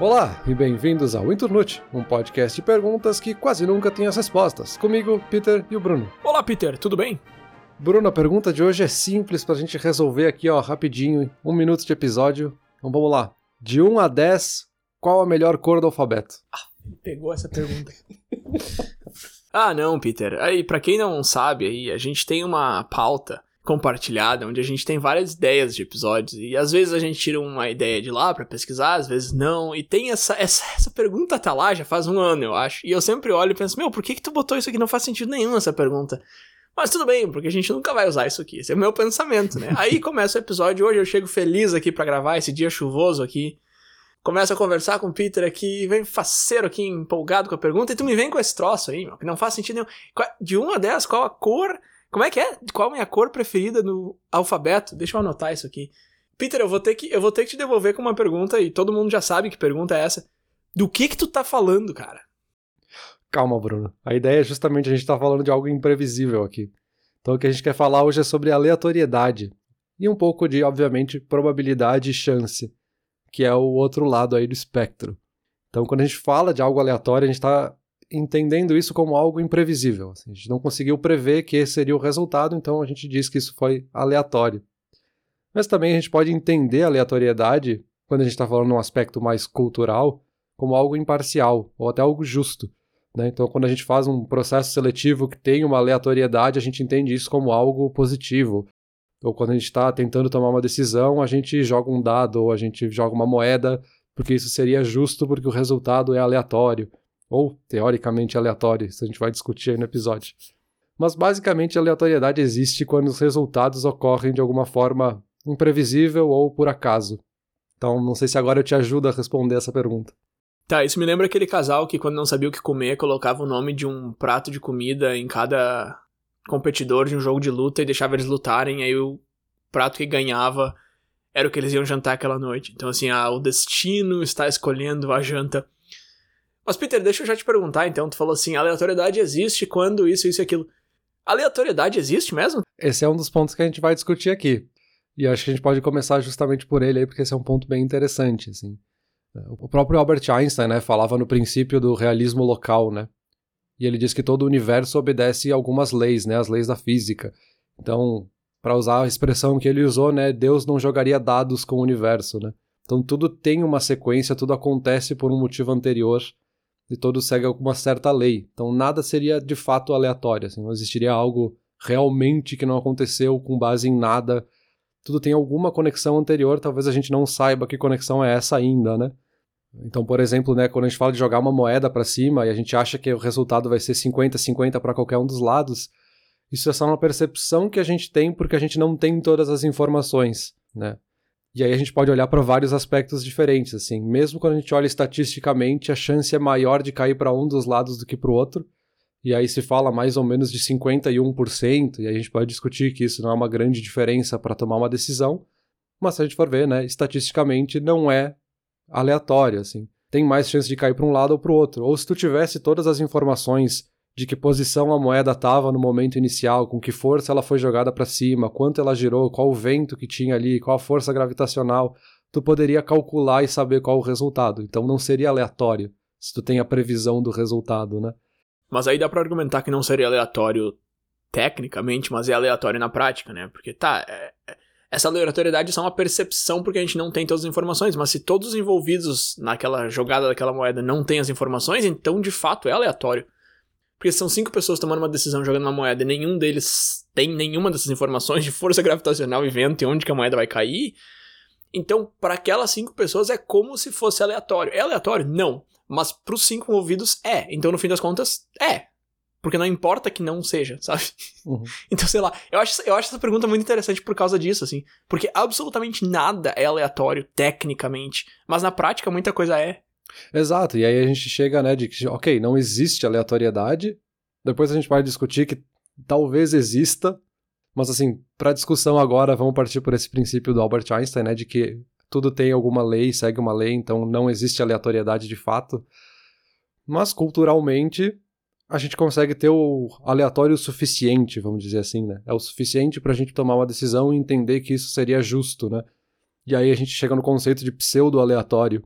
Olá e bem-vindos ao Internute, um podcast de perguntas que quase nunca tem as respostas. Comigo, Peter e o Bruno. Olá, Peter, tudo bem? Bruno, a pergunta de hoje é simples pra gente resolver aqui, ó, rapidinho, um minuto de episódio. Então vamos lá. De 1 a 10, qual a melhor cor do alfabeto? Ah, pegou essa pergunta. ah, não, Peter. Aí, para quem não sabe, aí a gente tem uma pauta compartilhada, onde a gente tem várias ideias de episódios, e às vezes a gente tira uma ideia de lá para pesquisar, às vezes não, e tem essa, essa, essa pergunta tá lá já faz um ano, eu acho, e eu sempre olho e penso, meu, por que que tu botou isso aqui? Não faz sentido nenhum essa pergunta. Mas tudo bem, porque a gente nunca vai usar isso aqui, esse é o meu pensamento, né? Aí começa o episódio, hoje eu chego feliz aqui para gravar, esse dia chuvoso aqui, começa a conversar com o Peter aqui, vem faceiro aqui, empolgado com a pergunta, e tu me vem com esse troço aí, meu, que não faz sentido nenhum. De 1 a 10, qual a cor como é que é? Qual a minha cor preferida no alfabeto? Deixa eu anotar isso aqui. Peter, eu vou ter que, eu vou ter que te devolver com uma pergunta e todo mundo já sabe que pergunta é essa. Do que que tu tá falando, cara? Calma, Bruno. A ideia é justamente a gente tá falando de algo imprevisível aqui. Então o que a gente quer falar hoje é sobre aleatoriedade e um pouco de, obviamente, probabilidade e chance, que é o outro lado aí do espectro. Então quando a gente fala de algo aleatório, a gente está entendendo isso como algo imprevisível. Assim, a gente não conseguiu prever que esse seria o resultado, então a gente diz que isso foi aleatório. Mas também a gente pode entender a aleatoriedade, quando a gente está falando num aspecto mais cultural, como algo imparcial, ou até algo justo. Né? Então, quando a gente faz um processo seletivo que tem uma aleatoriedade, a gente entende isso como algo positivo. Ou quando a gente está tentando tomar uma decisão, a gente joga um dado, ou a gente joga uma moeda, porque isso seria justo, porque o resultado é aleatório ou teoricamente aleatório, isso a gente vai discutir aí no episódio. Mas basicamente a aleatoriedade existe quando os resultados ocorrem de alguma forma imprevisível ou por acaso. Então não sei se agora eu te ajudo a responder essa pergunta. Tá, isso me lembra aquele casal que quando não sabia o que comer colocava o nome de um prato de comida em cada competidor de um jogo de luta e deixava eles lutarem, aí o prato que ganhava era o que eles iam jantar aquela noite. Então assim, ah, o destino está escolhendo a janta mas, Peter, deixa eu já te perguntar, então. Tu falou assim: aleatoriedade existe quando isso, isso e aquilo. Aleatoriedade existe mesmo? Esse é um dos pontos que a gente vai discutir aqui. E acho que a gente pode começar justamente por ele aí, porque esse é um ponto bem interessante, assim. O próprio Albert Einstein, né, falava no princípio do realismo local, né? E ele diz que todo o universo obedece algumas leis, né, as leis da física. Então, para usar a expressão que ele usou, né, Deus não jogaria dados com o universo, né? Então tudo tem uma sequência, tudo acontece por um motivo anterior e todos seguem alguma certa lei. Então nada seria de fato aleatório, assim, não existiria algo realmente que não aconteceu com base em nada. Tudo tem alguma conexão anterior, talvez a gente não saiba que conexão é essa ainda, né? Então, por exemplo, né, quando a gente fala de jogar uma moeda para cima e a gente acha que o resultado vai ser 50-50 para qualquer um dos lados, isso é só uma percepção que a gente tem porque a gente não tem todas as informações, né? E aí a gente pode olhar para vários aspectos diferentes, assim. Mesmo quando a gente olha estatisticamente, a chance é maior de cair para um dos lados do que para o outro. E aí se fala mais ou menos de 51%, e aí a gente pode discutir que isso não é uma grande diferença para tomar uma decisão. Mas se a gente for ver, né, estatisticamente não é aleatório, assim. Tem mais chance de cair para um lado ou para o outro. Ou se tu tivesse todas as informações de que posição a moeda estava no momento inicial, com que força ela foi jogada para cima, quanto ela girou, qual o vento que tinha ali, qual a força gravitacional, tu poderia calcular e saber qual o resultado. Então não seria aleatório se tu tem a previsão do resultado, né? Mas aí dá para argumentar que não seria aleatório tecnicamente, mas é aleatório na prática, né? Porque tá, é, é, essa aleatoriedade é só uma percepção porque a gente não tem todas as informações, mas se todos os envolvidos naquela jogada daquela moeda não têm as informações, então de fato é aleatório. Porque são cinco pessoas tomando uma decisão jogando uma moeda e nenhum deles tem nenhuma dessas informações de força gravitacional e vento e onde que a moeda vai cair. Então, para aquelas cinco pessoas é como se fosse aleatório. É aleatório? Não. Mas para os cinco envolvidos é. Então, no fim das contas, é. Porque não importa que não seja, sabe? Uhum. Então, sei lá, eu acho, eu acho essa pergunta muito interessante por causa disso, assim. Porque absolutamente nada é aleatório, tecnicamente. Mas na prática, muita coisa é. Exato, e aí a gente chega, né, de que, ok, não existe aleatoriedade, depois a gente vai discutir que talvez exista, mas assim, para discussão agora, vamos partir por esse princípio do Albert Einstein, né, de que tudo tem alguma lei, segue uma lei, então não existe aleatoriedade de fato. Mas culturalmente, a gente consegue ter o aleatório suficiente, vamos dizer assim, né? É o suficiente para a gente tomar uma decisão e entender que isso seria justo, né? E aí a gente chega no conceito de pseudo-aleatório,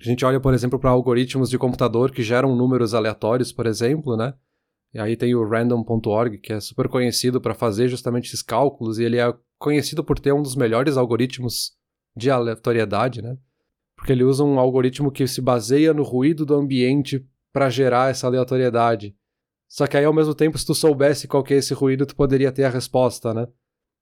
A gente olha, por exemplo, para algoritmos de computador que geram números aleatórios, por exemplo, né? E aí tem o random.org, que é super conhecido para fazer justamente esses cálculos, e ele é conhecido por ter um dos melhores algoritmos de aleatoriedade, né? Porque ele usa um algoritmo que se baseia no ruído do ambiente para gerar essa aleatoriedade. Só que aí, ao mesmo tempo, se tu soubesse qual que é esse ruído, tu poderia ter a resposta, né?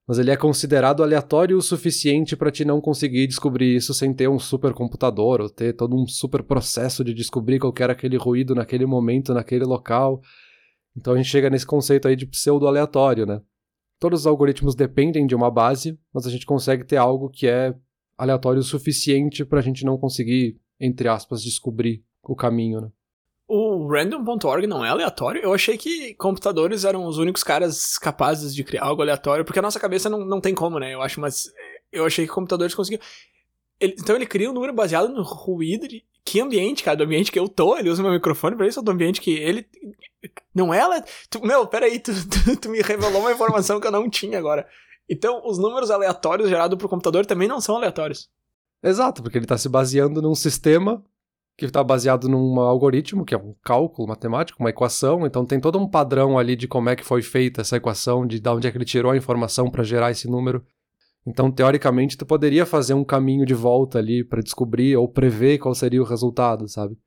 Mas ele é considerado aleatório o suficiente para te não conseguir descobrir isso sem ter um supercomputador ou ter todo um super processo de descobrir qual era aquele ruído naquele momento, naquele local. Então a gente chega nesse conceito aí de pseudo-aleatório, né? Todos os algoritmos dependem de uma base, mas a gente consegue ter algo que é aleatório o suficiente para a gente não conseguir, entre aspas, descobrir o caminho, né? O random.org não é aleatório? Eu achei que computadores eram os únicos caras capazes de criar algo aleatório, porque a nossa cabeça não, não tem como, né? Eu acho, mas eu achei que computadores conseguiam. Ele, então ele cria um número baseado no ruído de. Que ambiente, cara? Do ambiente que eu tô, ele usa meu microfone pra isso, do ambiente que ele. Não é aleatório. Meu, peraí, tu, tu, tu me revelou uma informação que eu não tinha agora. Então, os números aleatórios gerados pro computador também não são aleatórios. Exato, porque ele está se baseando num sistema que está baseado num algoritmo, que é um cálculo matemático, uma equação, então tem todo um padrão ali de como é que foi feita essa equação, de, de onde é que ele tirou a informação para gerar esse número. Então, teoricamente, tu poderia fazer um caminho de volta ali para descobrir ou prever qual seria o resultado, sabe?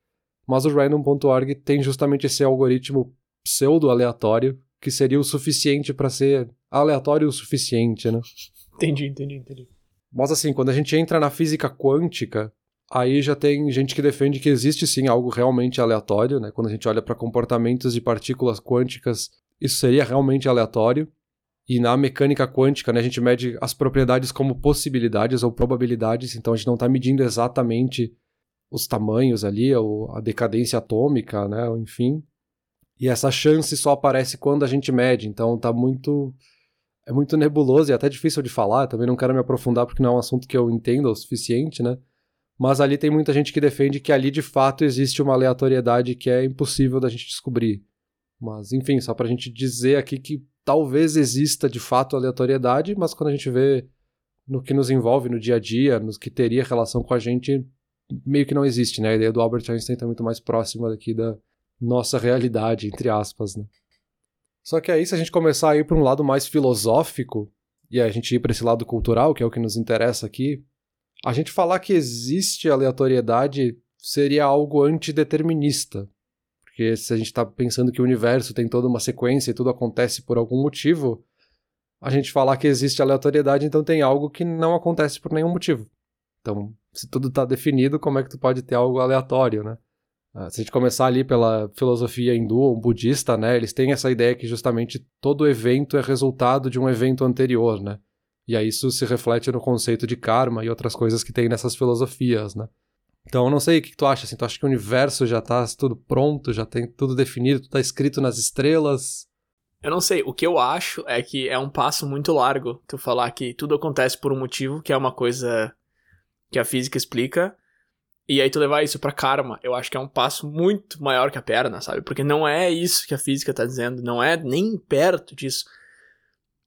Mas o random.org tem justamente esse algoritmo pseudo-aleatório que seria o suficiente para ser aleatório o suficiente, né? Entendi, entendi, entendi. Mas assim, quando a gente entra na física quântica, aí já tem gente que defende que existe sim algo realmente aleatório, né? Quando a gente olha para comportamentos de partículas quânticas, isso seria realmente aleatório. E na mecânica quântica, né, a gente mede as propriedades como possibilidades ou probabilidades, então a gente não está medindo exatamente os tamanhos ali, ou a decadência atômica, né, enfim. E essa chance só aparece quando a gente mede, então tá muito é muito nebuloso e até difícil de falar, também não quero me aprofundar porque não é um assunto que eu entenda o suficiente, né? Mas ali tem muita gente que defende que ali de fato existe uma aleatoriedade que é impossível da gente descobrir. Mas, enfim, só pra gente dizer aqui que talvez exista de fato aleatoriedade, mas quando a gente vê no que nos envolve no dia a dia, nos que teria relação com a gente, meio que não existe, né? A ideia do Albert Einstein está muito mais próxima daqui da nossa realidade, entre aspas, né? Só que aí, se a gente começar a ir para um lado mais filosófico, e a gente ir para esse lado cultural, que é o que nos interessa aqui, a gente falar que existe aleatoriedade seria algo antideterminista. Porque se a gente está pensando que o universo tem toda uma sequência e tudo acontece por algum motivo, a gente falar que existe aleatoriedade, então tem algo que não acontece por nenhum motivo. Então, se tudo está definido, como é que tu pode ter algo aleatório, né? Ah, se a gente começar ali pela filosofia hindu ou budista, né, eles têm essa ideia que justamente todo evento é resultado de um evento anterior, né? E aí isso se reflete no conceito de karma e outras coisas que tem nessas filosofias, né? Então, eu não sei o que tu acha, assim, tu acha que o universo já tá tudo pronto, já tem tudo definido, tudo tá escrito nas estrelas? Eu não sei, o que eu acho é que é um passo muito largo tu falar que tudo acontece por um motivo, que é uma coisa que a física explica, e aí tu levar isso para karma, eu acho que é um passo muito maior que a perna, sabe? Porque não é isso que a física tá dizendo, não é nem perto disso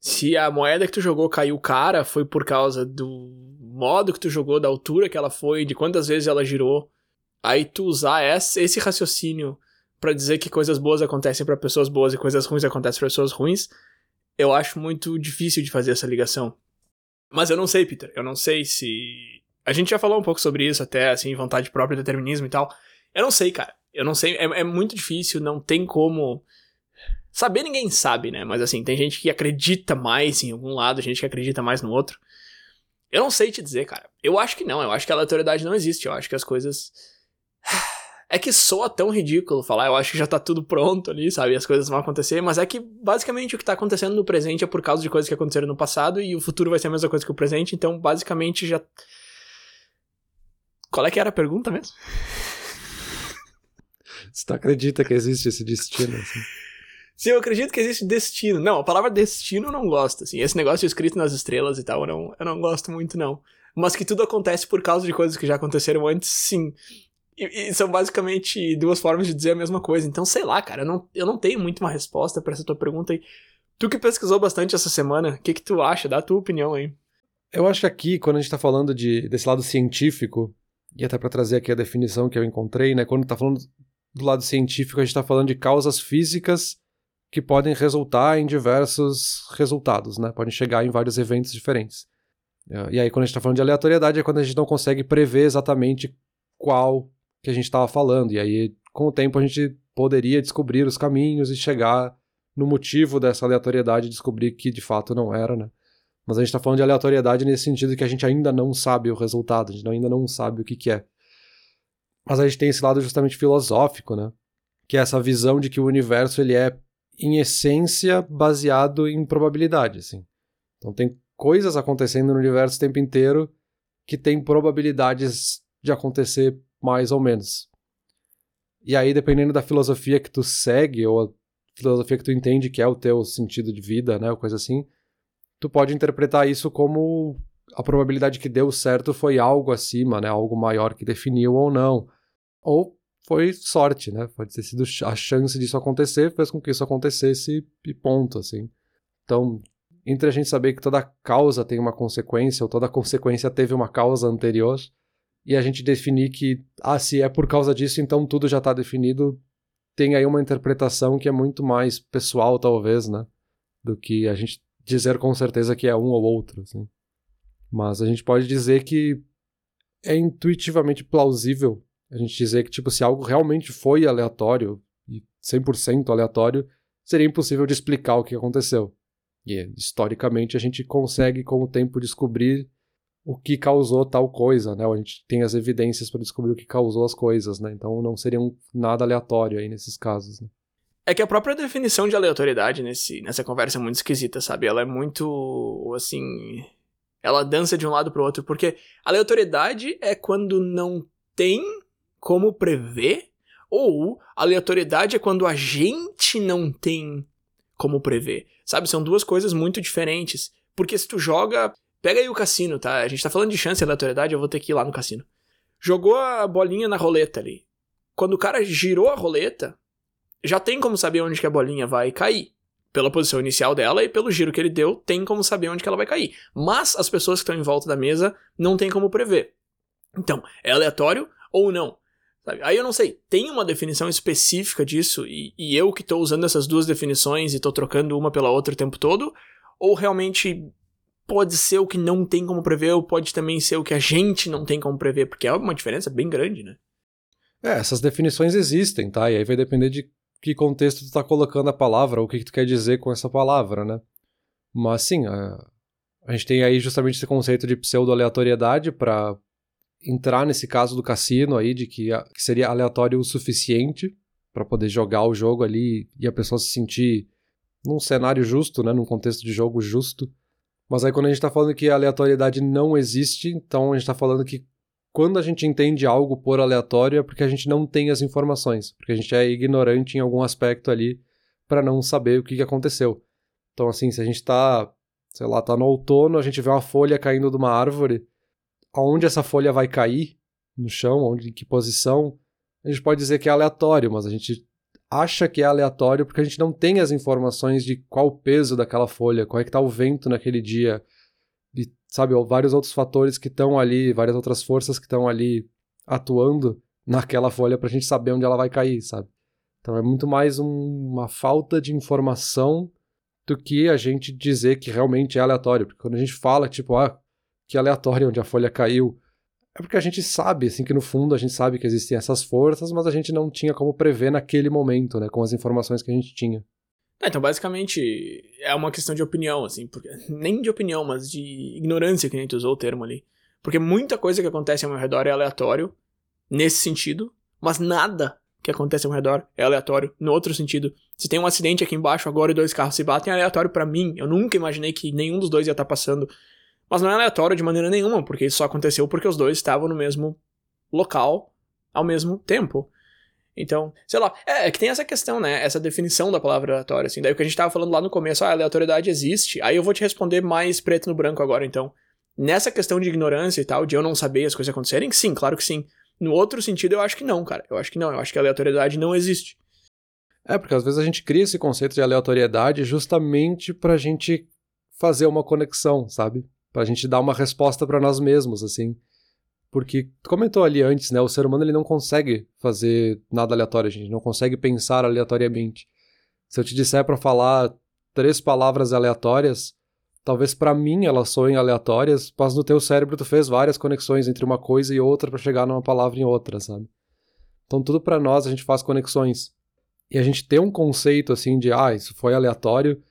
se a moeda que tu jogou caiu cara, foi por causa do modo que tu jogou, da altura que ela foi, de quantas vezes ela girou. Aí tu usar esse raciocínio para dizer que coisas boas acontecem para pessoas boas e coisas ruins acontecem para pessoas ruins, eu acho muito difícil de fazer essa ligação. Mas eu não sei, Peter. Eu não sei se. A gente já falou um pouco sobre isso, até, assim, vontade própria, determinismo e tal. Eu não sei, cara. Eu não sei. É, é muito difícil, não tem como Saber ninguém sabe, né? Mas assim, tem gente que acredita mais em algum lado, gente que acredita mais no outro. Eu não sei te dizer, cara. Eu acho que não, eu acho que a aleatoriedade não existe. Eu acho que as coisas. É que soa tão ridículo falar, eu acho que já tá tudo pronto ali, sabe? As coisas vão acontecer, mas é que basicamente o que tá acontecendo no presente é por causa de coisas que aconteceram no passado e o futuro vai ser a mesma coisa que o presente, então basicamente já. Qual é que era a pergunta mesmo? Você acredita que existe esse destino? Assim? Se eu acredito que existe destino. Não, a palavra destino eu não gosto, assim. Esse negócio escrito nas estrelas e tal, eu não, eu não gosto muito, não. Mas que tudo acontece por causa de coisas que já aconteceram antes, sim. E, e, são basicamente duas formas de dizer a mesma coisa. Então, sei lá, cara, eu não, eu não tenho muito uma resposta para essa tua pergunta aí. Tu que pesquisou bastante essa semana, o que que tu acha? Dá a tua opinião aí. Eu acho que aqui, quando a gente tá falando de, desse lado científico, e até para trazer aqui a definição que eu encontrei, né? Quando está falando do lado científico, a gente está falando de causas físicas que podem resultar em diversos resultados, né? Podem chegar em vários eventos diferentes. E aí, quando a gente está falando de aleatoriedade, é quando a gente não consegue prever exatamente qual que a gente estava falando. E aí, com o tempo, a gente poderia descobrir os caminhos e chegar no motivo dessa aleatoriedade e descobrir que de fato não era, né? Mas a gente está falando de aleatoriedade nesse sentido que a gente ainda não sabe o resultado, a gente ainda não sabe o que, que é. Mas a gente tem esse lado justamente filosófico, né? Que é essa visão de que o universo ele é, em essência, baseado em probabilidade, assim. Então tem coisas acontecendo no universo o tempo inteiro que tem probabilidades de acontecer mais ou menos. E aí, dependendo da filosofia que tu segue, ou a filosofia que tu entende que é o teu sentido de vida, né, ou coisa assim, tu pode interpretar isso como a probabilidade que deu certo foi algo acima, né, algo maior que definiu ou não. Ou foi sorte, né? Pode ter sido a chance disso acontecer, fez com que isso acontecesse e ponto, assim. Então, entre a gente saber que toda causa tem uma consequência, ou toda consequência teve uma causa anterior, e a gente definir que, ah, se é por causa disso, então tudo já está definido, tem aí uma interpretação que é muito mais pessoal, talvez, né? Do que a gente dizer com certeza que é um ou outro, assim. Mas a gente pode dizer que é intuitivamente plausível a gente dizer que, tipo, se algo realmente foi aleatório, e 100% aleatório, seria impossível de explicar o que aconteceu. E historicamente a gente consegue com o tempo descobrir o que causou tal coisa, né? a gente tem as evidências para descobrir o que causou as coisas, né? Então não seria um, nada aleatório aí nesses casos, né? É que a própria definição de aleatoriedade nesse, nessa conversa é muito esquisita, sabe? Ela é muito, assim... Ela dança de um lado para o outro, porque aleatoriedade é quando não tem como prever, ou aleatoriedade é quando a gente não tem como prever. Sabe, são duas coisas muito diferentes. Porque se tu joga. Pega aí o cassino, tá? A gente tá falando de chance e aleatoriedade, eu vou ter que ir lá no cassino. Jogou a bolinha na roleta ali. Quando o cara girou a roleta, já tem como saber onde que a bolinha vai cair. Pela posição inicial dela e pelo giro que ele deu, tem como saber onde que ela vai cair. Mas as pessoas que estão em volta da mesa não tem como prever. Então, é aleatório ou não? Sabe? Aí eu não sei, tem uma definição específica disso e, e eu que estou usando essas duas definições e estou trocando uma pela outra o tempo todo? Ou realmente pode ser o que não tem como prever ou pode também ser o que a gente não tem como prever? Porque é uma diferença bem grande, né? É, essas definições existem, tá? E aí vai depender de que contexto tu tá colocando a palavra, ou o que, que tu quer dizer com essa palavra, né? Mas sim, a, a gente tem aí justamente esse conceito de pseudo-aleatoriedade para entrar nesse caso do cassino aí, de que, que seria aleatório o suficiente para poder jogar o jogo ali e a pessoa se sentir num cenário justo, né, num contexto de jogo justo. Mas aí quando a gente está falando que a aleatoriedade não existe, então a gente está falando que quando a gente entende algo por aleatório é porque a gente não tem as informações, porque a gente é ignorante em algum aspecto ali para não saber o que, que aconteceu. Então assim, se a gente está, sei lá, tá no outono, a gente vê uma folha caindo de uma árvore, aonde essa folha vai cair no chão, onde, em que posição, a gente pode dizer que é aleatório, mas a gente acha que é aleatório porque a gente não tem as informações de qual o peso daquela folha, qual é que está o vento naquele dia, e, sabe, vários outros fatores que estão ali, várias outras forças que estão ali atuando naquela folha para a gente saber onde ela vai cair, sabe? Então é muito mais um, uma falta de informação do que a gente dizer que realmente é aleatório. Porque quando a gente fala, tipo, ah, que aleatório onde a folha caiu. É porque a gente sabe, assim, que no fundo a gente sabe que existem essas forças, mas a gente não tinha como prever naquele momento, né, com as informações que a gente tinha. É, então, basicamente, é uma questão de opinião, assim, porque, nem de opinião, mas de ignorância que a gente usou o termo ali. Porque muita coisa que acontece ao meu redor é aleatório, nesse sentido, mas nada que acontece ao meu redor é aleatório no outro sentido. Se tem um acidente aqui embaixo agora e dois carros se batem, é aleatório para mim. Eu nunca imaginei que nenhum dos dois ia estar passando mas não é aleatório de maneira nenhuma, porque isso só aconteceu porque os dois estavam no mesmo local ao mesmo tempo. Então, sei lá, é, é, que tem essa questão, né? Essa definição da palavra aleatório, assim. Daí o que a gente tava falando lá no começo, ah, a aleatoriedade existe. Aí eu vou te responder mais preto no branco agora, então. Nessa questão de ignorância e tal, de eu não saber as coisas acontecerem, sim, claro que sim. No outro sentido, eu acho que não, cara. Eu acho que não. Eu acho que a aleatoriedade não existe. É, porque às vezes a gente cria esse conceito de aleatoriedade justamente pra gente fazer uma conexão, sabe? Pra gente dar uma resposta para nós mesmos, assim. Porque, comentou ali antes, né? O ser humano ele não consegue fazer nada aleatório, a gente não consegue pensar aleatoriamente. Se eu te disser para falar três palavras aleatórias, talvez para mim elas soem aleatórias, mas no teu cérebro tu fez várias conexões entre uma coisa e outra para chegar numa palavra em outra, sabe? Então tudo para nós a gente faz conexões. E a gente ter um conceito assim de, ah, isso foi aleatório,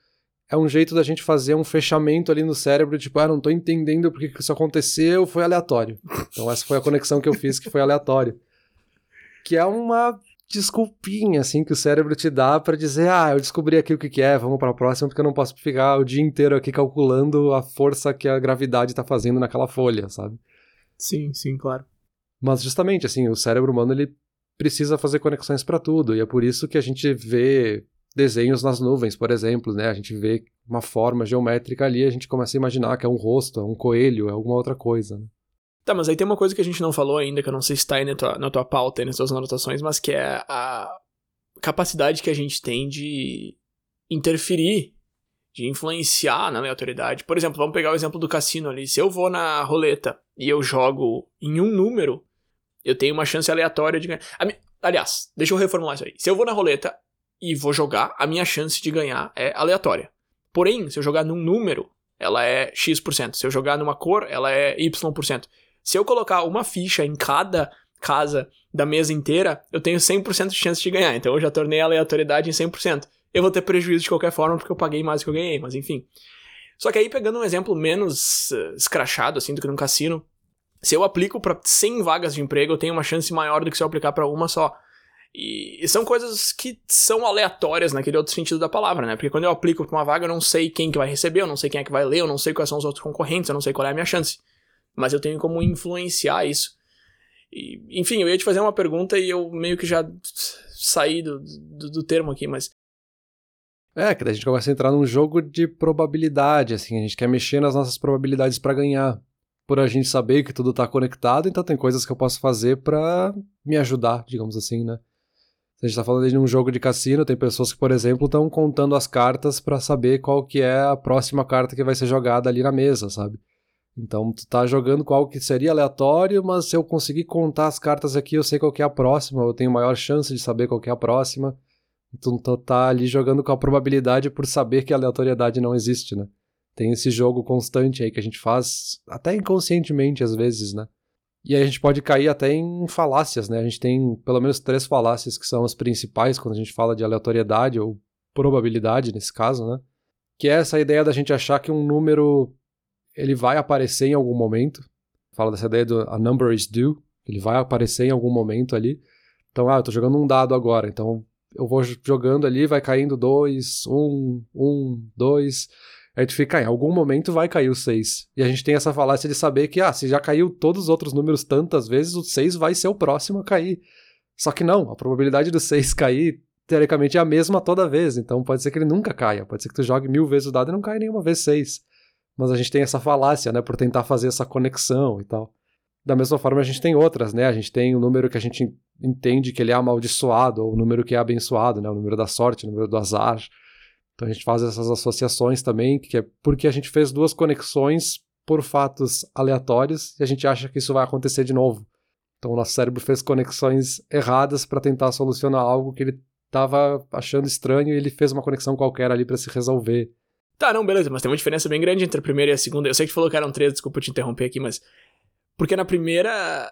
é um jeito da gente fazer um fechamento ali no cérebro, tipo, ah, não tô entendendo porque que isso aconteceu, foi aleatório. Então essa foi a conexão que eu fiz que foi aleatório. Que é uma desculpinha, assim, que o cérebro te dá para dizer, ah, eu descobri aqui o que, que é, vamos para a próxima, porque eu não posso ficar o dia inteiro aqui calculando a força que a gravidade tá fazendo naquela folha, sabe? Sim, sim, claro. Mas justamente, assim, o cérebro humano, ele precisa fazer conexões para tudo, e é por isso que a gente vê desenhos nas nuvens, por exemplo, né? A gente vê uma forma geométrica ali, a gente começa a imaginar que é um rosto, é um coelho, é alguma outra coisa, né? Tá, mas aí tem uma coisa que a gente não falou ainda, que eu não sei se tá aí na tua, na tua pauta, nas tuas anotações, mas que é a capacidade que a gente tem de interferir, de influenciar na aleatoriedade. Por exemplo, vamos pegar o exemplo do cassino ali. Se eu vou na roleta e eu jogo em um número, eu tenho uma chance aleatória de ganhar. Aliás, deixa eu reformular isso aí. Se eu vou na roleta e vou jogar, a minha chance de ganhar é aleatória. Porém, se eu jogar num número, ela é X%. Se eu jogar numa cor, ela é Y%. Se eu colocar uma ficha em cada casa da mesa inteira, eu tenho 100% de chance de ganhar. Então eu já tornei a aleatoriedade em 100%. Eu vou ter prejuízo de qualquer forma porque eu paguei mais do que eu ganhei, mas enfim. Só que aí, pegando um exemplo menos uh, escrachado, assim, do que num cassino, se eu aplico para 100 vagas de emprego, eu tenho uma chance maior do que se eu aplicar para uma só. E, são coisas que são aleatórias naquele outro sentido da palavra, né? Porque quando eu aplico para uma vaga, eu não sei quem que vai receber, eu não sei quem é que vai ler, eu não sei quais são os outros concorrentes, eu não sei qual é a minha chance. Mas eu tenho como influenciar isso. E, enfim, eu ia te fazer uma pergunta e eu meio que já saí do, do, do termo aqui, mas é, que daí a gente começa a entrar num jogo de probabilidade, assim, a gente quer mexer nas nossas probabilidades para ganhar. Por a gente saber que tudo tá conectado, então tem coisas que eu posso fazer para me ajudar, digamos assim, né? A gente tá falando de um jogo de cassino, tem pessoas que, por exemplo, estão contando as cartas para saber qual que é a próxima carta que vai ser jogada ali na mesa, sabe? Então tu tá jogando com algo que seria aleatório, mas se eu conseguir contar as cartas aqui, eu sei qual que é a próxima, eu tenho maior chance de saber qual que é a próxima. Então tu tá ali jogando com a probabilidade por saber que a aleatoriedade não existe, né? Tem esse jogo constante aí que a gente faz até inconscientemente às vezes, né? E aí a gente pode cair até em falácias, né? A gente tem pelo menos três falácias que são as principais quando a gente fala de aleatoriedade ou probabilidade nesse caso, né? Que é essa ideia da gente achar que um número ele vai aparecer em algum momento. Fala dessa ideia do a number is due, ele vai aparecer em algum momento ali. Então, ah, eu tô jogando um dado agora, então eu vou jogando ali, vai caindo 2, 1, 1, 2 a gente fica, ah, em algum momento vai cair o 6. E a gente tem essa falácia de saber que, ah, se já caiu todos os outros números tantas vezes, o 6 vai ser o próximo a cair. Só que não, a probabilidade do 6 cair, teoricamente, é a mesma toda vez. Então pode ser que ele nunca caia, pode ser que tu jogue mil vezes o dado e não caia nenhuma vez 6. Mas a gente tem essa falácia, né, por tentar fazer essa conexão e tal. Da mesma forma, a gente tem outras, né? A gente tem o um número que a gente entende que ele é amaldiçoado, ou o um número que é abençoado, né? O número da sorte, o número do azar então a gente faz essas associações também, que é porque a gente fez duas conexões por fatos aleatórios e a gente acha que isso vai acontecer de novo. Então o nosso cérebro fez conexões erradas para tentar solucionar algo que ele estava achando estranho e ele fez uma conexão qualquer ali para se resolver. Tá, não, beleza, mas tem uma diferença bem grande entre a primeira e a segunda. Eu sei que falou que eram três, desculpa te interromper aqui, mas. Porque na primeira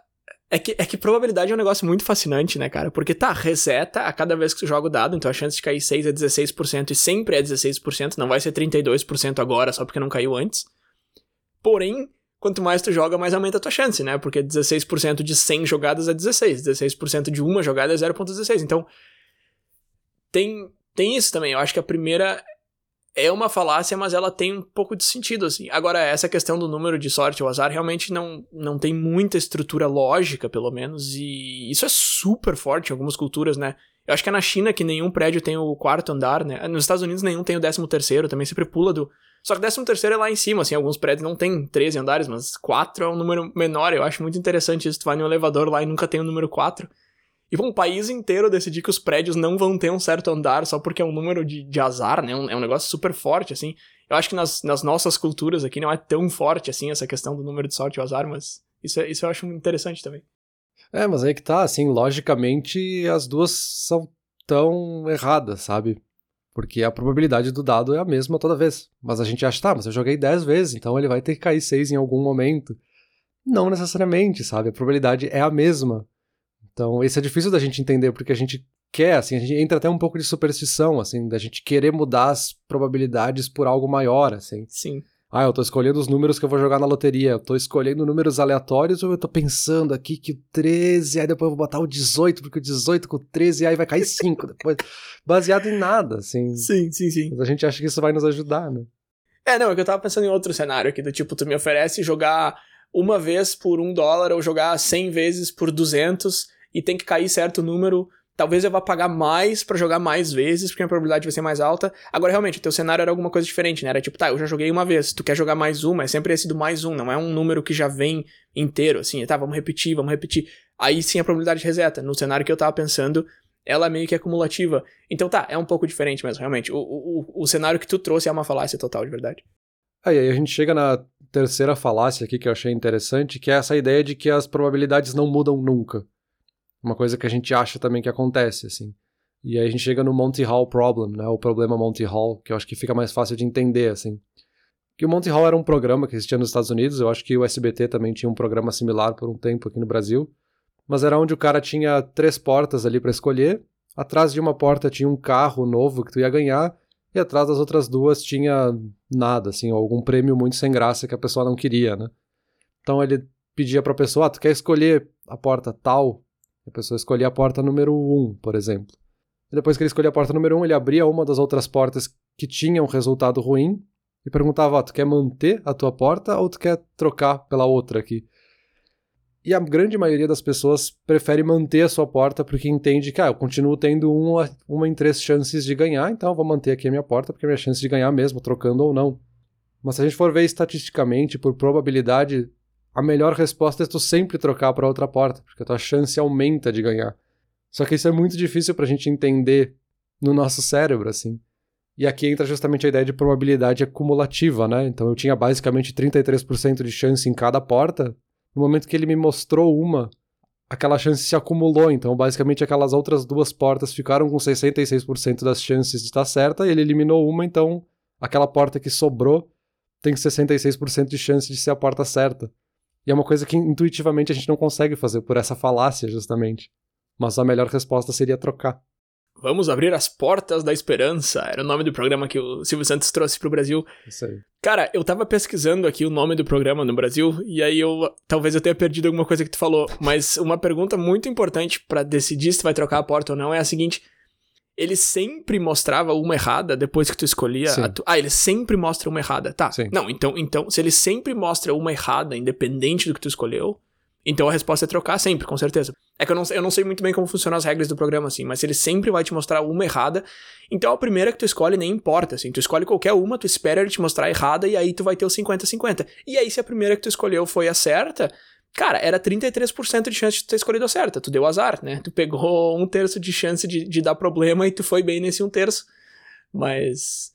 é que, é que probabilidade é um negócio muito fascinante, né, cara? Porque tá, reseta a cada vez que tu joga o dado, então a chance de cair 6 é 16% e sempre é 16%, não vai ser 32% agora só porque não caiu antes. Porém, quanto mais tu joga, mais aumenta a tua chance, né? Porque 16% de 100 jogadas é 16, 16% de uma jogada é 0.16. Então, tem, tem isso também. Eu acho que a primeira é uma falácia, mas ela tem um pouco de sentido, assim. Agora, essa questão do número de sorte ou azar realmente não, não tem muita estrutura lógica, pelo menos, e isso é super forte em algumas culturas, né? Eu acho que é na China que nenhum prédio tem o quarto andar, né? Nos Estados Unidos nenhum tem o décimo terceiro, também sempre pula do... Só que décimo terceiro é lá em cima, assim, alguns prédios não tem 13 andares, mas 4 é um número menor, eu acho muito interessante isso, tu vai no elevador lá e nunca tem o número 4. E um país inteiro decidir que os prédios não vão ter um certo andar só porque é um número de, de azar, né? Um, é um negócio super forte, assim. Eu acho que nas, nas nossas culturas aqui não é tão forte assim essa questão do número de sorte e azar, mas Isso, é, isso eu acho interessante também. É, mas aí que tá, assim, logicamente as duas são tão erradas, sabe? Porque a probabilidade do dado é a mesma toda vez. Mas a gente acha, tá, mas eu joguei 10 vezes, então ele vai ter que cair 6 em algum momento. Não necessariamente, sabe? A probabilidade é a mesma. Então, isso é difícil da gente entender, porque a gente quer, assim, a gente entra até um pouco de superstição, assim, da gente querer mudar as probabilidades por algo maior, assim. Sim. Ah, eu tô escolhendo os números que eu vou jogar na loteria. Eu tô escolhendo números aleatórios ou eu tô pensando aqui que o 13, aí depois eu vou botar o 18, porque o 18 com o 13, aí vai cair 5 depois. Baseado em nada, assim. Sim, sim, sim. Mas a gente acha que isso vai nos ajudar, né? É, não, é que eu tava pensando em outro cenário aqui, do tipo, tu me oferece jogar uma vez por um dólar ou jogar 100 vezes por 200 e tem que cair certo número talvez eu vá pagar mais para jogar mais vezes, porque a probabilidade vai ser mais alta. Agora, realmente, o teu cenário era alguma coisa diferente, né? Era tipo, tá, eu já joguei uma vez, tu quer jogar mais uma, é sempre esse do mais um, não é um número que já vem inteiro, assim, tá, vamos repetir, vamos repetir. Aí sim a probabilidade reseta. No cenário que eu tava pensando, ela é meio que acumulativa. Então tá, é um pouco diferente mesmo, realmente. O, o, o cenário que tu trouxe é uma falácia total, de verdade. Aí, aí a gente chega na terceira falácia aqui que eu achei interessante, que é essa ideia de que as probabilidades não mudam nunca. Uma coisa que a gente acha também que acontece, assim. E aí a gente chega no Monty Hall Problem, né? O problema Monty Hall, que eu acho que fica mais fácil de entender, assim. Que o Monty Hall era um programa que existia nos Estados Unidos, eu acho que o SBT também tinha um programa similar por um tempo aqui no Brasil. Mas era onde o cara tinha três portas ali para escolher. Atrás de uma porta tinha um carro novo que tu ia ganhar, e atrás das outras duas tinha nada, assim, algum prêmio muito sem graça que a pessoa não queria, né? Então ele pedia pra pessoa, ah, tu quer escolher a porta tal a pessoa escolhia a porta número 1, por exemplo. E depois que ele escolhia a porta número 1, ele abria uma das outras portas que tinha um resultado ruim e perguntava: ah, tu quer manter a tua porta ou tu quer trocar pela outra aqui? E a grande maioria das pessoas prefere manter a sua porta porque entende que ah, eu continuo tendo uma, uma em três chances de ganhar, então eu vou manter aqui a minha porta porque é minha chance de ganhar mesmo, trocando ou não. Mas se a gente for ver estatisticamente, por probabilidade, a melhor resposta é tu sempre trocar para outra porta, porque a tua chance aumenta de ganhar. Só que isso é muito difícil pra gente entender no nosso cérebro, assim. E aqui entra justamente a ideia de probabilidade acumulativa, né? Então eu tinha basicamente 33% de chance em cada porta. No momento que ele me mostrou uma, aquela chance se acumulou. Então, basicamente, aquelas outras duas portas ficaram com 66% das chances de estar certa ele eliminou uma, então aquela porta que sobrou tem 66% de chance de ser a porta certa. E é uma coisa que intuitivamente a gente não consegue fazer por essa falácia, justamente. Mas a melhor resposta seria trocar. Vamos abrir as portas da esperança. Era o nome do programa que o Silvio Santos trouxe pro Brasil. Isso aí. Cara, eu tava pesquisando aqui o nome do programa no Brasil e aí eu talvez eu tenha perdido alguma coisa que tu falou, mas uma pergunta muito importante para decidir se vai trocar a porta ou não é a seguinte: ele sempre mostrava uma errada depois que tu escolhia. Tu... Ah, ele sempre mostra uma errada. Tá. Sim. Não, então, então, se ele sempre mostra uma errada, independente do que tu escolheu, então a resposta é trocar sempre, com certeza. É que eu não, eu não sei muito bem como funcionam as regras do programa, assim, mas ele sempre vai te mostrar uma errada. Então a primeira que tu escolhe nem importa, assim. Tu escolhe qualquer uma, tu espera ele te mostrar errada e aí tu vai ter o 50-50. E aí, se a primeira que tu escolheu foi a certa, Cara, era 33% de chance de tu ter escolhido a certa. Tu deu azar, né? Tu pegou um terço de chance de, de dar problema e tu foi bem nesse um terço. Mas.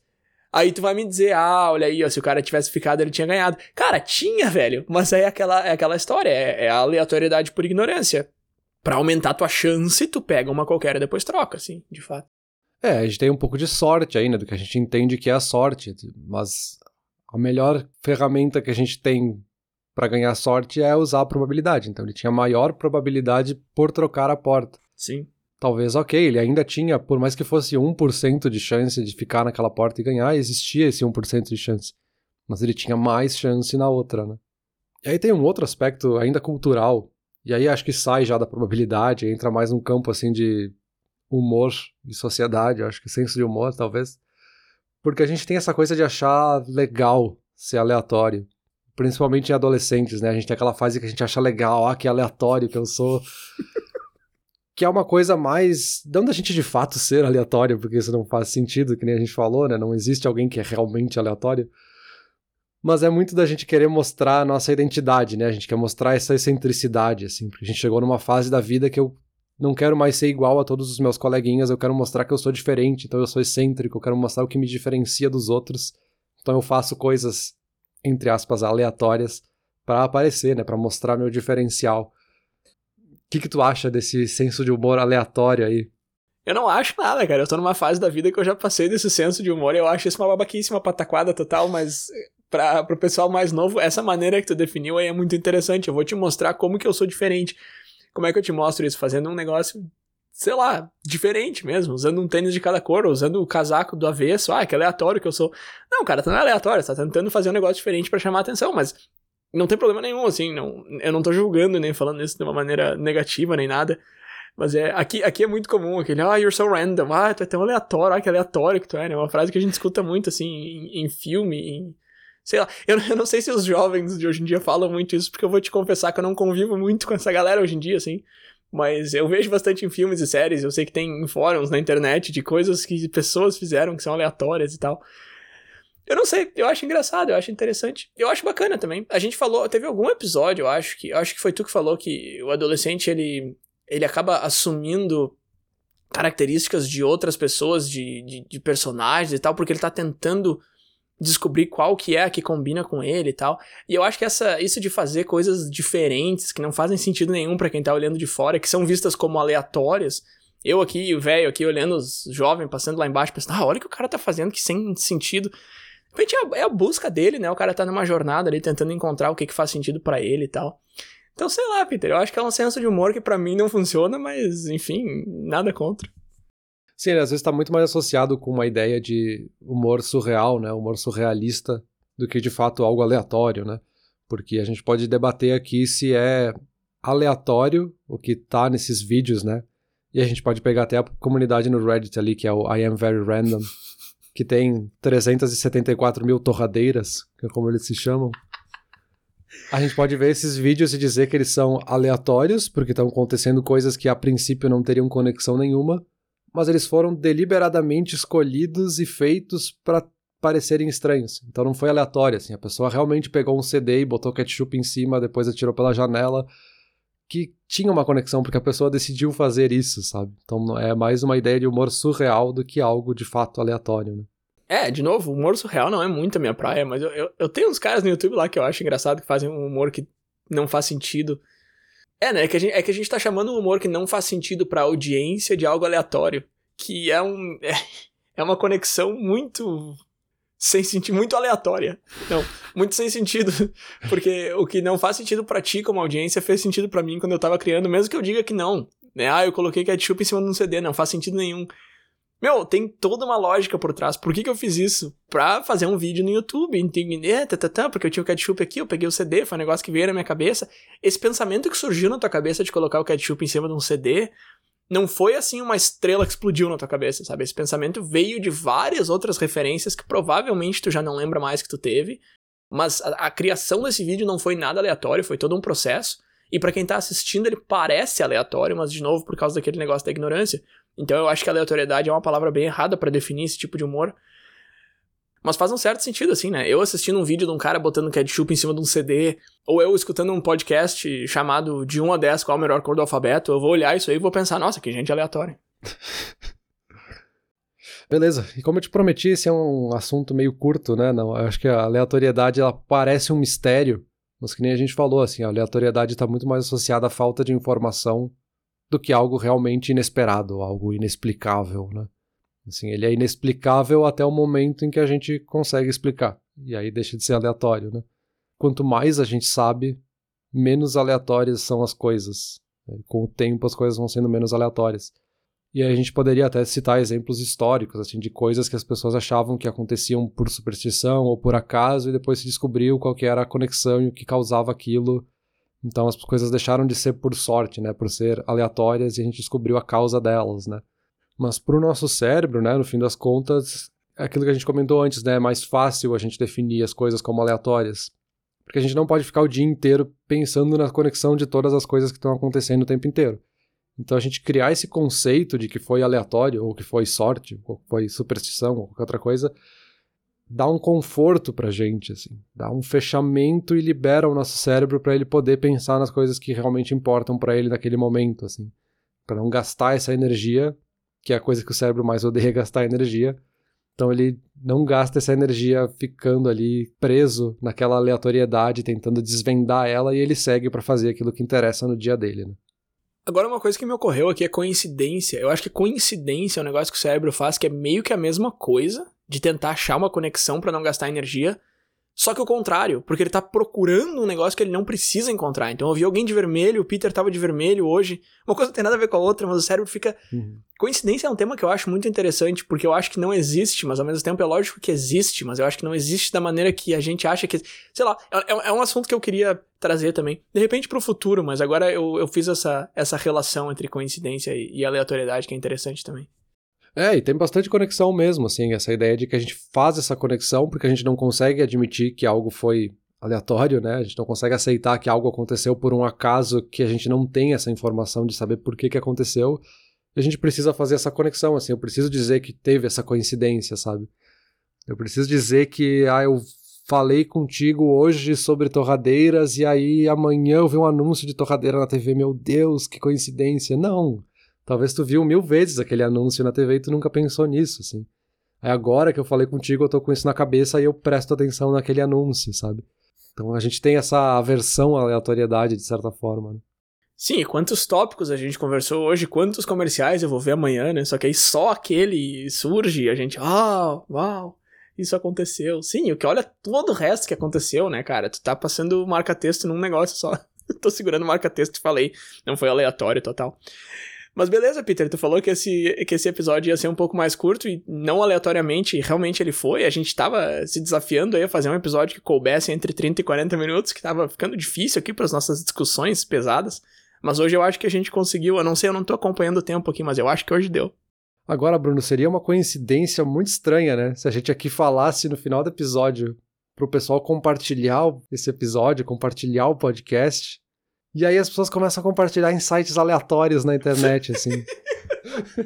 Aí tu vai me dizer, ah, olha aí, ó, se o cara tivesse ficado, ele tinha ganhado. Cara, tinha, velho. Mas aí é aquela, é aquela história, é, é a aleatoriedade por ignorância. Para aumentar tua chance, tu pega uma qualquer e depois troca, assim, de fato. É, a gente tem um pouco de sorte ainda, do que a gente entende que é a sorte. Mas a melhor ferramenta que a gente tem para ganhar sorte é usar a probabilidade. Então ele tinha maior probabilidade por trocar a porta. Sim. Talvez, ok, ele ainda tinha, por mais que fosse 1% de chance de ficar naquela porta e ganhar, existia esse 1% de chance. Mas ele tinha mais chance na outra, né? E aí tem um outro aspecto ainda cultural, e aí acho que sai já da probabilidade, entra mais num campo assim de humor e sociedade, acho que senso de humor, talvez. Porque a gente tem essa coisa de achar legal ser aleatório principalmente em adolescentes, né? A gente tem aquela fase que a gente acha legal, ah, que aleatório que eu sou. que é uma coisa mais. Não da gente de fato ser aleatório, porque isso não faz sentido, que nem a gente falou, né? Não existe alguém que é realmente aleatório. Mas é muito da gente querer mostrar a nossa identidade, né? A gente quer mostrar essa excentricidade, assim, porque a gente chegou numa fase da vida que eu não quero mais ser igual a todos os meus coleguinhas, eu quero mostrar que eu sou diferente, então eu sou excêntrico, eu quero mostrar o que me diferencia dos outros. Então eu faço coisas entre aspas, aleatórias para aparecer, né, para mostrar meu diferencial. O que que tu acha desse senso de humor aleatório aí? Eu não acho nada, cara. Eu tô numa fase da vida que eu já passei desse senso de humor eu acho isso uma babaquice, uma pataquada total, mas para pro pessoal mais novo, essa maneira que tu definiu aí é muito interessante. Eu vou te mostrar como que eu sou diferente. Como é que eu te mostro isso? Fazendo um negócio, sei lá, diferente mesmo, usando um tênis de cada cor, usando o casaco do avesso. Ah, que aleatório que eu sou. Não, cara, tu não é aleatório, você tá tentando fazer um negócio diferente para chamar atenção, mas não tem problema nenhum, assim, não, eu não tô julgando nem falando isso de uma maneira negativa nem nada. Mas é, aqui, aqui é muito comum aquele, ah, you're so random, ah, tu é tão aleatório, ah, que aleatório que tu é, né? Uma frase que a gente escuta muito, assim, em, em filme, em, sei lá, eu, eu não sei se os jovens de hoje em dia falam muito isso, porque eu vou te confessar que eu não convivo muito com essa galera hoje em dia, assim, mas eu vejo bastante em filmes e séries, eu sei que tem fóruns na internet de coisas que pessoas fizeram que são aleatórias e tal. Eu não sei, eu acho engraçado, eu acho interessante. Eu acho bacana também. A gente falou, teve algum episódio, eu acho que, eu acho que foi tu que falou que o adolescente ele ele acaba assumindo características de outras pessoas, de, de, de, personagens e tal, porque ele tá tentando descobrir qual que é a que combina com ele e tal. E eu acho que essa, isso de fazer coisas diferentes, que não fazem sentido nenhum para quem tá olhando de fora, que são vistas como aleatórias. Eu aqui, o velho aqui, olhando os jovens passando lá embaixo, pensando, ah, olha o que o cara tá fazendo, que sem sentido. De repente é, é a busca dele, né? O cara tá numa jornada ali tentando encontrar o que, que faz sentido para ele e tal. Então, sei lá, Peter, eu acho que é um senso de humor que para mim não funciona, mas, enfim, nada contra. Sim, às vezes está muito mais associado com uma ideia de humor surreal, né? Humor surrealista, do que de fato algo aleatório, né? Porque a gente pode debater aqui se é aleatório o que tá nesses vídeos, né? E a gente pode pegar até a comunidade no Reddit ali, que é o I Am Very Random, que tem 374 mil torradeiras, que é como eles se chamam. A gente pode ver esses vídeos e dizer que eles são aleatórios, porque estão acontecendo coisas que a princípio não teriam conexão nenhuma, mas eles foram deliberadamente escolhidos e feitos para parecerem estranhos. Então não foi aleatório, assim, a pessoa realmente pegou um CD e botou ketchup em cima, depois atirou pela janela, que tinha uma conexão, porque a pessoa decidiu fazer isso, sabe? Então é mais uma ideia de humor surreal do que algo de fato aleatório, né? É, de novo, humor surreal não é muito a minha praia, mas eu, eu, eu, tenho uns caras no YouTube lá que eu acho engraçado que fazem um humor que não faz sentido. É, né? É que a gente, é que a gente tá chamando um humor que não faz sentido pra audiência de algo aleatório. Que é um. É, é uma conexão muito. Sem sentido, muito aleatória. Não, muito sem sentido. Porque o que não faz sentido para ti como audiência fez sentido para mim quando eu tava criando, mesmo que eu diga que não. Né? Ah, eu coloquei ketchup em cima de um CD, não faz sentido nenhum. Meu, tem toda uma lógica por trás. Por que, que eu fiz isso? Pra fazer um vídeo no YouTube, entender, tá, tá, tá, porque eu tinha o ketchup aqui, eu peguei o CD, foi um negócio que veio na minha cabeça. Esse pensamento que surgiu na tua cabeça de colocar o ketchup em cima de um CD, não foi assim uma estrela que explodiu na tua cabeça, sabe? Esse pensamento veio de várias outras referências que provavelmente tu já não lembra mais que tu teve, mas a, a criação desse vídeo não foi nada aleatório, foi todo um processo. E para quem tá assistindo, ele parece aleatório, mas de novo por causa daquele negócio da ignorância. Então eu acho que aleatoriedade é uma palavra bem errada para definir esse tipo de humor. Mas faz um certo sentido, assim, né? Eu assistindo um vídeo de um cara botando ketchup em cima de um CD, ou eu escutando um podcast chamado De 1 a 10 qual a melhor cor do alfabeto, eu vou olhar isso aí e vou pensar, nossa, que gente aleatória. Beleza, e como eu te prometi, esse é um assunto meio curto, né? Não, eu acho que a aleatoriedade ela parece um mistério, mas que nem a gente falou, assim, a aleatoriedade está muito mais associada à falta de informação do que algo realmente inesperado, algo inexplicável, né? Assim, ele é inexplicável até o momento em que a gente consegue explicar, e aí deixa de ser aleatório, né? Quanto mais a gente sabe, menos aleatórias são as coisas. Com o tempo as coisas vão sendo menos aleatórias. E aí a gente poderia até citar exemplos históricos, assim, de coisas que as pessoas achavam que aconteciam por superstição ou por acaso, e depois se descobriu qual que era a conexão e o que causava aquilo então as coisas deixaram de ser por sorte, né, por ser aleatórias e a gente descobriu a causa delas, né? Mas para o nosso cérebro, né, no fim das contas, é aquilo que a gente comentou antes, né, é mais fácil a gente definir as coisas como aleatórias. Porque a gente não pode ficar o dia inteiro pensando na conexão de todas as coisas que estão acontecendo o tempo inteiro. Então a gente criar esse conceito de que foi aleatório, ou que foi sorte, ou que foi superstição, ou qualquer outra coisa, dá um conforto pra gente, assim, dá um fechamento e libera o nosso cérebro para ele poder pensar nas coisas que realmente importam para ele naquele momento, assim, para não gastar essa energia, que é a coisa que o cérebro mais odeia gastar energia, Então ele não gasta essa energia ficando ali preso naquela aleatoriedade, tentando desvendar ela, e ele segue para fazer aquilo que interessa no dia dele. Né? Agora, uma coisa que me ocorreu aqui é coincidência. Eu acho que coincidência é um negócio que o cérebro faz que é meio que a mesma coisa, de tentar achar uma conexão para não gastar energia, só que o contrário, porque ele tá procurando um negócio que ele não precisa encontrar. Então eu vi alguém de vermelho, o Peter tava de vermelho hoje. Uma coisa não tem nada a ver com a outra, mas o cérebro fica. Uhum. Coincidência é um tema que eu acho muito interessante, porque eu acho que não existe, mas ao mesmo tempo é lógico que existe, mas eu acho que não existe da maneira que a gente acha que. Sei lá, é, é, é um assunto que eu queria trazer também. De repente pro futuro, mas agora eu, eu fiz essa, essa relação entre coincidência e, e aleatoriedade que é interessante também. É, e tem bastante conexão mesmo, assim, essa ideia de que a gente faz essa conexão porque a gente não consegue admitir que algo foi aleatório, né? A gente não consegue aceitar que algo aconteceu por um acaso que a gente não tem essa informação de saber por que, que aconteceu. E a gente precisa fazer essa conexão, assim, eu preciso dizer que teve essa coincidência, sabe? Eu preciso dizer que, ah, eu falei contigo hoje sobre torradeiras e aí amanhã eu vi um anúncio de torradeira na TV, meu Deus, que coincidência. Não. Talvez tu viu mil vezes aquele anúncio na TV e tu nunca pensou nisso, assim. Aí agora que eu falei contigo, eu tô com isso na cabeça e eu presto atenção naquele anúncio, sabe? Então a gente tem essa aversão à aleatoriedade, de certa forma, né? Sim, quantos tópicos a gente conversou hoje, quantos comerciais eu vou ver amanhã, né? Só que aí só aquele surge e a gente, ah, uau, isso aconteceu. Sim, o que olha todo o resto que aconteceu, né, cara? Tu tá passando marca-texto num negócio só. Tô segurando marca-texto e falei, não foi aleatório total. Mas beleza, Peter, tu falou que esse, que esse episódio ia ser um pouco mais curto e não aleatoriamente, realmente ele foi. A gente tava se desafiando aí a fazer um episódio que coubesse entre 30 e 40 minutos, que tava ficando difícil aqui para as nossas discussões pesadas. Mas hoje eu acho que a gente conseguiu. Eu não sei, eu não tô acompanhando o tempo aqui, mas eu acho que hoje deu. Agora, Bruno, seria uma coincidência muito estranha, né? Se a gente aqui falasse no final do episódio pro pessoal compartilhar esse episódio, compartilhar o podcast. E aí as pessoas começam a compartilhar em sites aleatórios na internet, assim.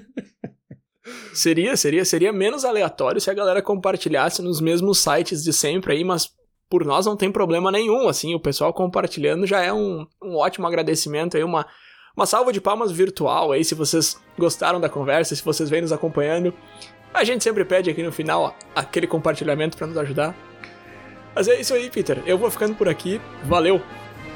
seria, seria, seria menos aleatório se a galera compartilhasse nos mesmos sites de sempre aí, mas por nós não tem problema nenhum, assim, o pessoal compartilhando já é um, um ótimo agradecimento aí, uma, uma salva de palmas virtual aí, se vocês gostaram da conversa, se vocês vêm nos acompanhando. A gente sempre pede aqui no final ó, aquele compartilhamento para nos ajudar. Mas é isso aí, Peter. Eu vou ficando por aqui. Valeu!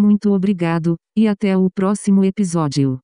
Muito obrigado, e até o próximo episódio.